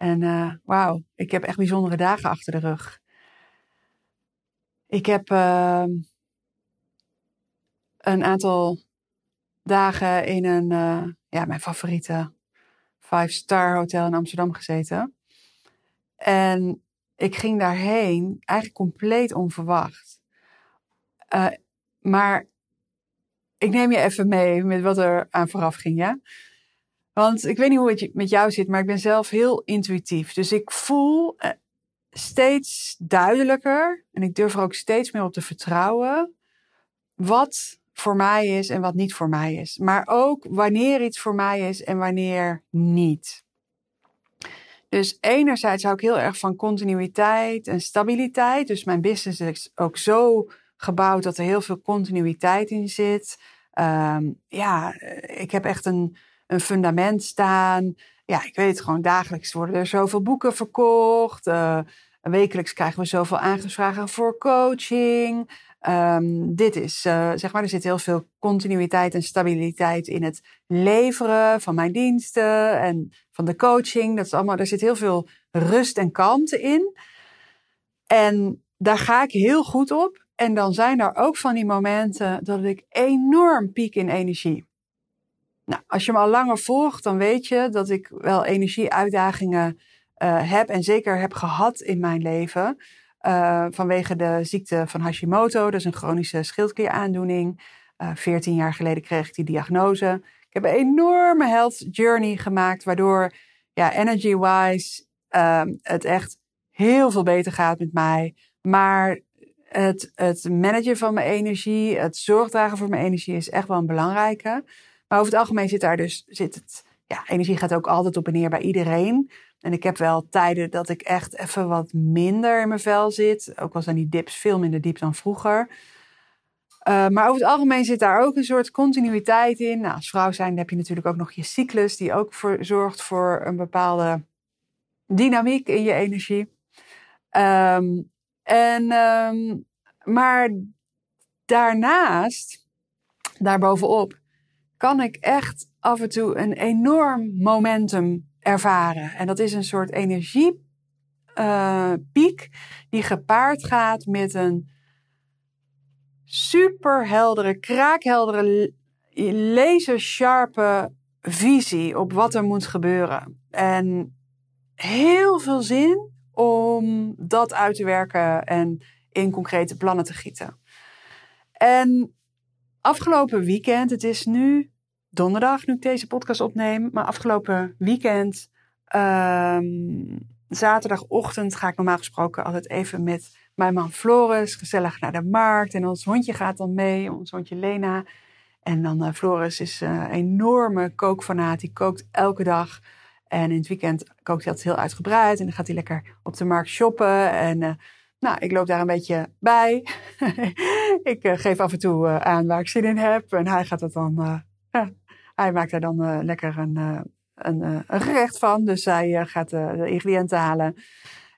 En uh, wauw, ik heb echt bijzondere dagen achter de rug. Ik heb uh, een aantal dagen in een, uh, ja, mijn favoriete five-star hotel in Amsterdam gezeten. En ik ging daarheen eigenlijk compleet onverwacht. Uh, maar ik neem je even mee met wat er aan vooraf ging, ja? Want ik weet niet hoe het met jou zit, maar ik ben zelf heel intuïtief. Dus ik voel eh, steeds duidelijker en ik durf er ook steeds meer op te vertrouwen wat voor mij is en wat niet voor mij is. Maar ook wanneer iets voor mij is en wanneer niet. Dus enerzijds hou ik heel erg van continuïteit en stabiliteit. Dus mijn business is ook zo gebouwd dat er heel veel continuïteit in zit. Um, ja, ik heb echt een, een fundament staan. Ja, ik weet gewoon, dagelijks worden er zoveel boeken verkocht. Uh, wekelijks krijgen we zoveel aangevragen voor coaching. Um, dit is, uh, zeg maar, er zit heel veel continuïteit en stabiliteit in het leveren van mijn diensten en van de coaching. Dat is allemaal, er zit heel veel rust en kalmte in. En daar ga ik heel goed op. En dan zijn er ook van die momenten dat ik enorm piek in energie. Nou, als je me al langer volgt, dan weet je dat ik wel energieuitdagingen uh, heb en zeker heb gehad in mijn leven. Uh, vanwege de ziekte van Hashimoto, dat is een chronische schildklieraandoening. Uh, 14 jaar geleden kreeg ik die diagnose. Ik heb een enorme health journey gemaakt, waardoor ja, energy-wise uh, het echt heel veel beter gaat met mij. Maar het, het managen van mijn energie, het zorgdragen voor mijn energie is echt wel een belangrijke. Maar over het algemeen zit daar dus, zit het, ja, energie gaat ook altijd op en neer bij iedereen. En ik heb wel tijden dat ik echt even wat minder in mijn vel zit. Ook al zijn die dips veel minder diep dan vroeger. Uh, maar over het algemeen zit daar ook een soort continuïteit in. Nou, als vrouw zijn heb je natuurlijk ook nog je cyclus, die ook voor, zorgt voor een bepaalde dynamiek in je energie. Um, en, um, maar daarnaast, daarbovenop, kan ik echt af en toe een enorm momentum ervaren. En dat is een soort energiepiek uh, die gepaard gaat met een superheldere, kraakheldere, lasersharpe visie op wat er moet gebeuren. En heel veel zin om dat uit te werken en in concrete plannen te gieten. En afgelopen weekend, het is nu donderdag nu ik deze podcast opneem, maar afgelopen weekend, um, zaterdagochtend, ga ik normaal gesproken altijd even met mijn man Floris gezellig naar de markt. En ons hondje gaat dan mee, ons hondje Lena. En dan uh, Floris is een enorme kookfanaat, die kookt elke dag. En in het weekend kookt hij altijd heel uitgebreid. En dan gaat hij lekker op de markt shoppen. En uh, nou, ik loop daar een beetje bij. ik geef af en toe aan waar ik zin in heb. En hij gaat het dan. Hij maakt er dan lekker een, een, een, gerecht van. Dus hij gaat de ingrediënten halen.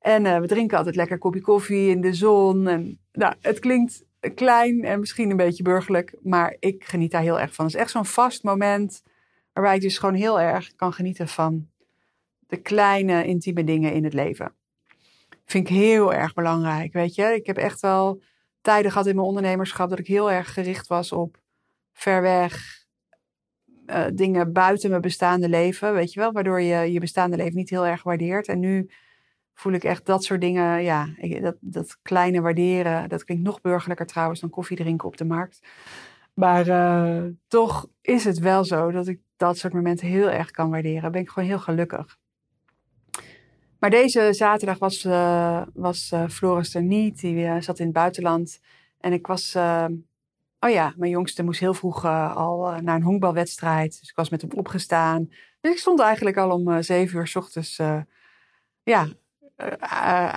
En we drinken altijd lekker kopje koffie in de zon. En nou, het klinkt klein en misschien een beetje burgerlijk. Maar ik geniet daar heel erg van. Het is echt zo'n vast moment. Waarbij ik dus gewoon heel erg kan genieten van de kleine, intieme dingen in het leven. Vind ik heel erg belangrijk, weet je. Ik heb echt wel tijden gehad in mijn ondernemerschap dat ik heel erg gericht was op ver weg, uh, dingen buiten mijn bestaande leven, weet je wel. Waardoor je je bestaande leven niet heel erg waardeert. En nu voel ik echt dat soort dingen, ja, dat, dat kleine waarderen. Dat klinkt nog burgerlijker trouwens dan koffie drinken op de markt. Maar uh, toch is het wel zo dat ik dat soort momenten heel erg kan waarderen. Ben ik gewoon heel gelukkig. Maar deze zaterdag was, uh, was Floris er niet. Die zat in het buitenland. En ik was. Oh ja, mijn jongste moest heel vroeg al naar een honkbalwedstrijd. Dus ik was met hem opgestaan. Dus ik stond eigenlijk al om zeven uur s ochtends ja,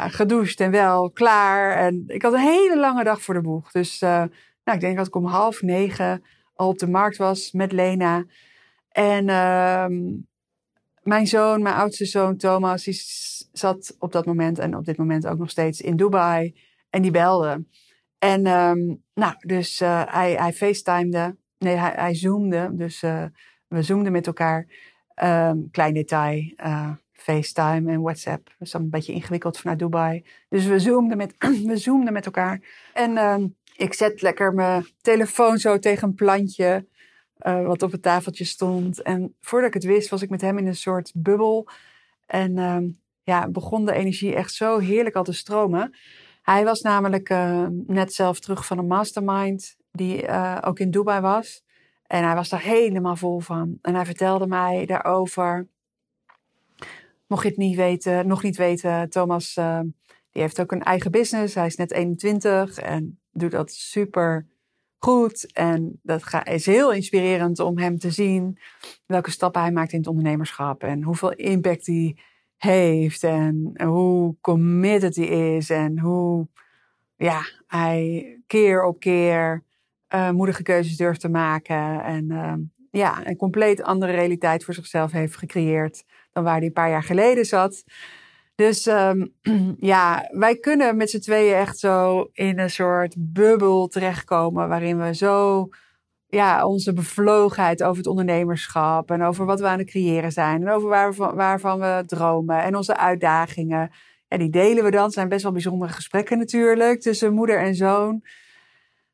gedoucht en wel klaar. En ik had een hele lange dag voor de boeg. Dus nou, ik denk dat ik om half negen al op de markt was met Lena. En ehm, mijn zoon, mijn oudste zoon Thomas, die zat op dat moment en op dit moment ook nog steeds in Dubai. En die belde. En um, nou, dus uh, hij, hij facetimede. Nee, hij, hij zoomde. Dus uh, we zoomden met elkaar. Um, klein detail. Uh, FaceTime en WhatsApp. Dat is dan een beetje ingewikkeld vanuit Dubai. Dus we zoomden met, we zoomden met elkaar. En um, ik zet lekker mijn telefoon zo tegen een plantje. Wat op het tafeltje stond. En voordat ik het wist, was ik met hem in een soort bubbel. En ja, begon de energie echt zo heerlijk al te stromen. Hij was namelijk uh, net zelf terug van een mastermind die uh, ook in Dubai was. En hij was daar helemaal vol van. En hij vertelde mij daarover. Mocht je het niet weten, nog niet weten, Thomas uh, die heeft ook een eigen business. Hij is net 21 en doet dat super goed. En dat is heel inspirerend om hem te zien welke stappen hij maakt in het ondernemerschap. En hoeveel impact hij heeft en hoe committed hij is en hoe ja, hij keer op keer uh, moedige keuzes durft te maken en uh, ja, een compleet andere realiteit voor zichzelf heeft gecreëerd dan waar hij een paar jaar geleden zat. Dus um, ja, wij kunnen met z'n tweeën echt zo in een soort bubbel terechtkomen waarin we zo ja, onze bevlogenheid over het ondernemerschap en over wat we aan het creëren zijn en over waar we, waarvan we dromen en onze uitdagingen. En die delen we dan. Het zijn best wel bijzondere gesprekken natuurlijk tussen moeder en zoon.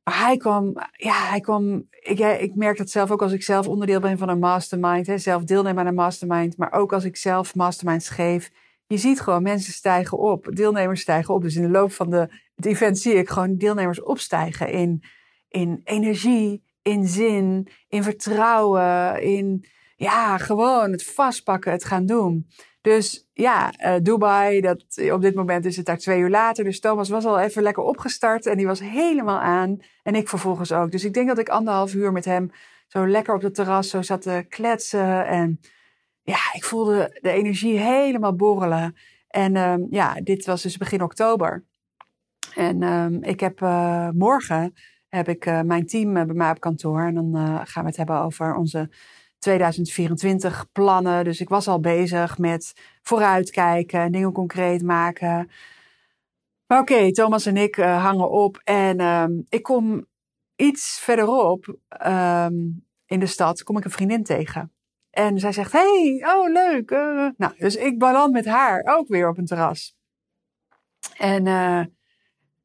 Maar hij kwam, ja, hij kwam. Ik, ik merk dat zelf ook als ik zelf onderdeel ben van een mastermind, hè, zelf deelnemen aan een mastermind, maar ook als ik zelf masterminds geef. Je ziet gewoon mensen stijgen op, deelnemers stijgen op. Dus in de loop van de, het event zie ik gewoon deelnemers opstijgen in, in energie, in zin, in vertrouwen, in ja, gewoon het vastpakken, het gaan doen. Dus ja, uh, Dubai, dat, op dit moment is het daar twee uur later. Dus Thomas was al even lekker opgestart en die was helemaal aan. En ik vervolgens ook. Dus ik denk dat ik anderhalf uur met hem zo lekker op het terras zo zat te kletsen. En ja, ik voelde de energie helemaal borrelen. En um, ja, dit was dus begin oktober. En um, ik heb uh, morgen heb ik uh, mijn team uh, bij mij op kantoor. En dan uh, gaan we het hebben over onze 2024 plannen. Dus ik was al bezig met vooruitkijken, dingen concreet maken. Maar oké, Thomas en ik hangen op. En um, ik kom iets verderop um, in de stad, kom ik een vriendin tegen. En zij zegt, hey, oh leuk. nou, dus ik baland met haar ook weer op een terras. En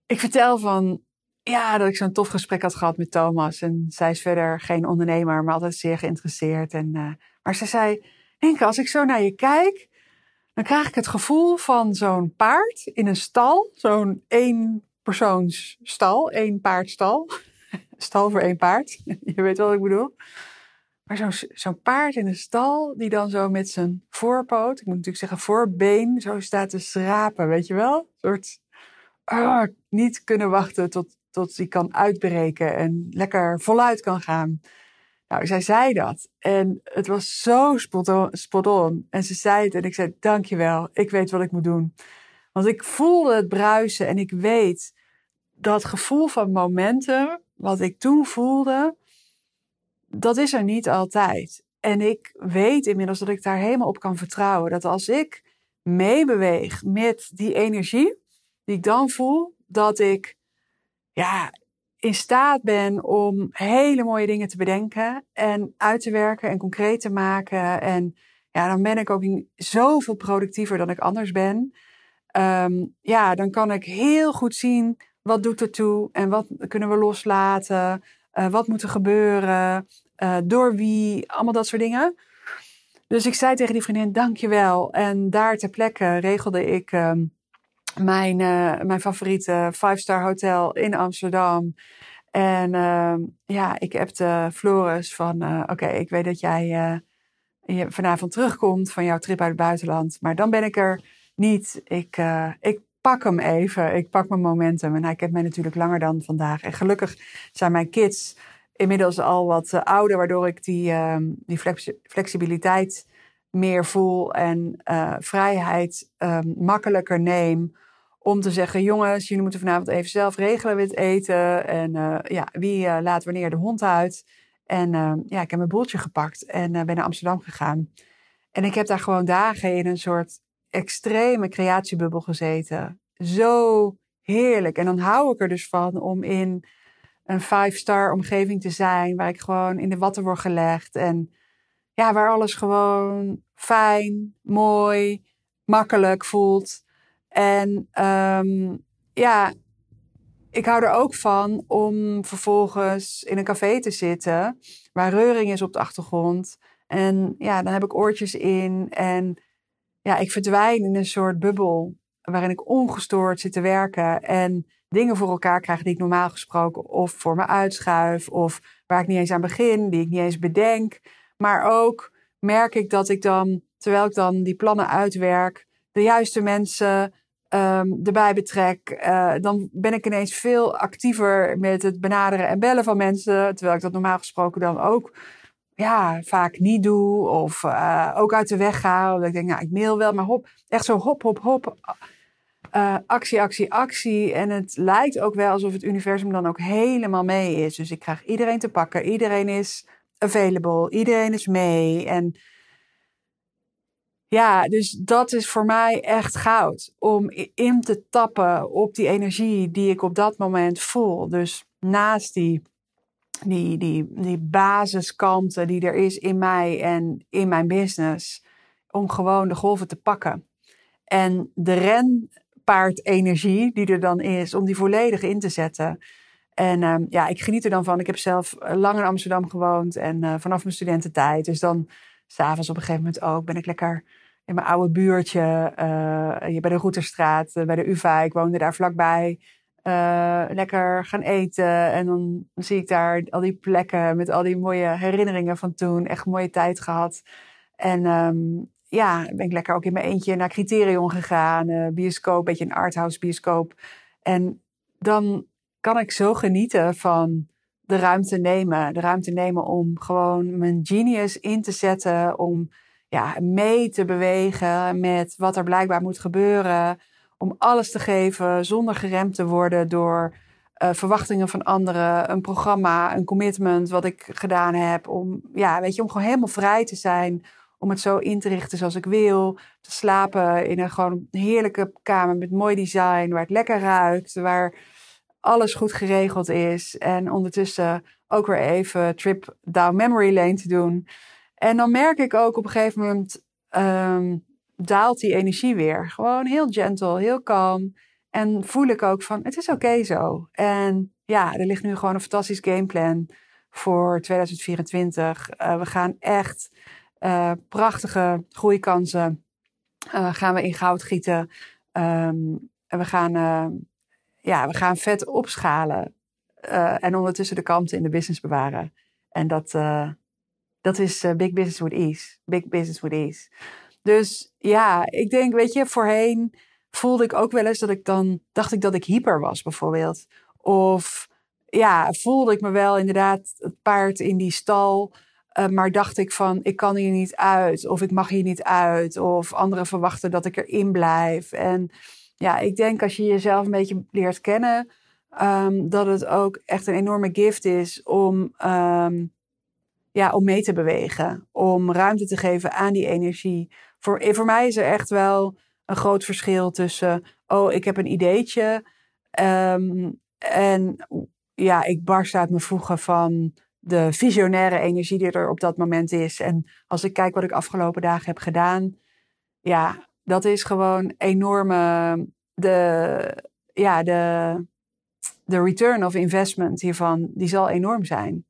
ik vertel van, ja, dat ik zo'n tof gesprek had gehad met Thomas. En zij is verder geen ondernemer, maar altijd zeer geïnteresseerd. En, uh, maar ze zei, Inke, als ik zo naar je kijk, dan krijg ik het gevoel van zo'n paard in een stal. Zo'n één persoonsstal, één paardstal. stal voor één paard. je weet wat ik bedoel. Maar zo'n zo'n paard in een stal, die dan zo met zijn voorpoot, ik moet natuurlijk zeggen voorbeen, zo staat te schrapen, weet je wel? Een soort, oh, niet kunnen wachten tot, tot die kan uitbreken en lekker voluit kan gaan. Nou, zij zei dat. En het was zo spot on, En ze zei het en ik zei, dankjewel, ik weet wat ik moet doen. Want ik voelde het bruisen en ik weet dat gevoel van momenten, wat ik toen voelde, dat is er niet altijd. En ik weet inmiddels dat ik daar helemaal op kan vertrouwen. Dat als ik meebeweeg met die energie die ik dan voel, dat ik ja, in staat ben om hele mooie dingen te bedenken en uit te werken en concreet te maken. En ja, dan ben ik ook zoveel productiever dan ik anders ben. Um, ja, dan kan ik heel goed zien wat doet er toe en wat kunnen we loslaten. Uh, wat moet er gebeuren? Uh, door wie? Allemaal dat soort dingen. Dus ik zei tegen die vriendin, dankjewel. En daar ter plekke regelde ik um, mijn, uh, mijn favoriete five-star hotel in Amsterdam. En uh, ja, ik hebte Floris van, uh, oké, ik weet dat jij je vanavond terugkomt van jouw trip uit het buitenland. Maar dan ben ik er niet. Ik, ik pak hem even. Ik pak mijn momentum. En hij kent mij natuurlijk langer dan vandaag. En gelukkig zijn mijn kids inmiddels al wat ouder, waardoor ik die, ehm, die flexibiliteit meer voel en uh, vrijheid um, makkelijker neem om te zeggen: jongens, jullie moeten vanavond even zelf regelen met eten. En uh, ja, wie uh, laat wanneer de hond uit. En ja, ik heb mijn boeltje gepakt en ben naar Amsterdam gegaan. En ik heb daar gewoon dagen in een soort extreme creatiebubbel gezeten. Zo heerlijk. En dan hou ik er dus van om in een five-star omgeving te zijn, waar ik gewoon in de watten word gelegd. En ja, waar alles gewoon fijn, mooi, makkelijk voelt. En um, ja, ik hou er ook van om vervolgens in een café te zitten, waar reuring is op de achtergrond. En ja, dan heb ik oortjes in en ja, ik verdwijn in een soort bubbel waarin ik ongestoord zit te werken en dingen voor elkaar krijg die ik normaal gesproken of voor me uitschuif of waar ik niet eens aan begin, die ik niet eens bedenk. Maar ook merk ik dat ik dan, terwijl ik dan die plannen uitwerk, de juiste mensen um, erbij betrek. Uh, dan ben ik ineens veel actiever met het benaderen en bellen van mensen, terwijl ik dat normaal gesproken dan ook ja, vaak niet doe of uh, ook uit de weg ga. Omdat ik denk, nou, ik mail wel, maar hop, echt zo hop, hop, hop. Uh, actie, actie, actie. En het lijkt ook wel alsof het universum dan ook helemaal mee is. Dus ik krijg iedereen te pakken. Iedereen is available. Iedereen is mee. En ja, dus dat is voor mij echt goud. Om in te tappen op die energie die ik op dat moment voel. Dus naast die die, die, die basiskanten die er is in mij en in mijn business. Om gewoon de golven te pakken. En de renpaardenergie die er dan is, om die volledig in te zetten. En um, ja, ik geniet er dan van. Ik heb zelf lang in Amsterdam gewoond en uh, vanaf mijn studententijd. Dus dan s'avonds op een gegeven moment ook ben ik lekker in mijn oude buurtje. Uh, bij de Routerstraat, bij de UvA. Ik woonde daar vlakbij. Lekker gaan eten. En dan zie ik daar al die plekken met al die mooie herinneringen van toen. Echt mooie tijd gehad. En um, ja, ben ik lekker ook in mijn eentje naar Criterion gegaan. Bioscoop, beetje een arthouse bioscoop. En dan kan ik zo genieten van de ruimte nemen. De ruimte nemen om gewoon mijn genius in te zetten. Om ja, mee te bewegen met wat er blijkbaar moet gebeuren om alles te geven zonder geremd te worden door uh, verwachtingen van anderen, een programma, een commitment wat ik gedaan heb. Om, ja, weet je, om gewoon helemaal vrij te zijn. Om het zo in te richten zoals ik wil. Te slapen in een gewoon heerlijke kamer met mooi design. Waar het lekker ruikt. Waar alles goed geregeld is. En ondertussen ook weer even trip down memory lane te doen. En dan merk ik ook op een gegeven moment. Um, daalt die energie weer. Gewoon heel gentle, heel kalm. En voel ik ook van, het is oké zo. En ja, er ligt nu gewoon een fantastisch gameplan voor 2024. Uh, we gaan echt uh, prachtige groeikansen uh, gaan we in goud gieten. Um, en we gaan, ja, we gaan vet opschalen. en ondertussen de kanten in de business bewaren. En dat, dat is big business with ease. Big business with ease. Dus ja, ik denk, weet je, voorheen voelde ik ook wel eens dat ik dan dacht ik dat ik hyper was, bijvoorbeeld. Of ja, voelde ik me wel inderdaad het paard in die stal. Maar dacht ik van, ik kan hier niet uit. Of ik mag hier niet uit. Of anderen verwachten dat ik erin blijf. En ja, ik denk als je jezelf een beetje leert kennen. Um, dat het ook echt een enorme gift is om, um, ja, om mee te bewegen. Om ruimte te geven aan die energie voor, eh, voor mij is er echt wel een groot verschil tussen, oh, ik heb een ideetje. Um, en ja, ik barst uit mijn voegen van de visionaire energie die er op dat moment is. En als ik kijk wat ik afgelopen dagen heb gedaan, ja, dat is gewoon enorme. De, ja, de, de return of investment hiervan, die zal enorm zijn.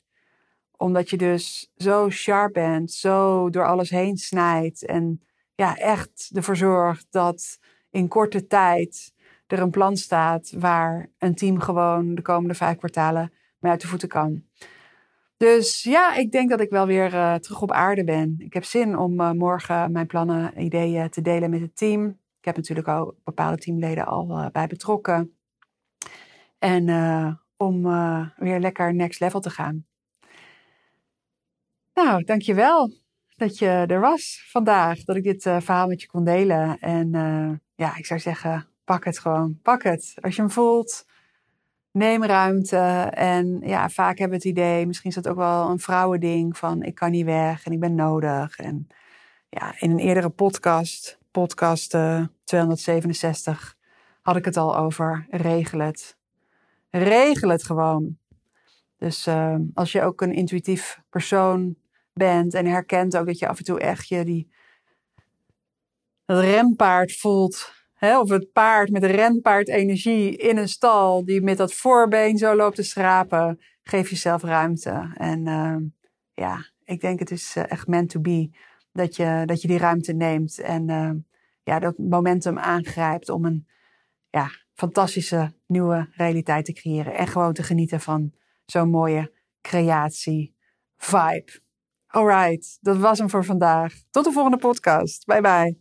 Omdat je dus zo sharp bent, zo door alles heen snijdt en ja, echt ervoor zorgt dat in korte tijd er een plan staat waar een team gewoon de komende vijf kwartalen mee uit de voeten kan. Dus ja, ik denk dat ik wel weer uh, terug op aarde ben. Ik heb zin om uh, morgen mijn plannen, ideeën te delen met het team. Ik heb natuurlijk al bepaalde teamleden al uh, bij betrokken. En om weer lekker next level te gaan. Nou, dankjewel dat je er was vandaag. Dat ik dit verhaal met je kon delen. En ja, ik zou zeggen, pak het gewoon. Pak het. Als je hem voelt, neem ruimte. En ja, vaak hebben we het idee, misschien is dat ook wel een vrouwending van ik kan niet weg en ik ben nodig. En ja, in een eerdere podcast, podcast uh, 267, had ik het al over regel het. Regel het gewoon. Dus uh, als je ook een intuïtief persoon bent en herkent ook dat je af en toe echt je die rempaard voelt. Of het paard met renpaard energie in een stal die met dat voorbeen zo loopt te schrapen. Geef jezelf ruimte. En uh, ja, ik denk het is uh, echt meant to be dat je, dat je die ruimte neemt. En uh, ja, dat momentum aangrijpt om een ja, fantastische nieuwe realiteit te creëren. En gewoon te genieten van zo'n mooie creatie vibe. Alright, dat was hem voor vandaag. Tot de volgende podcast. Bye bye.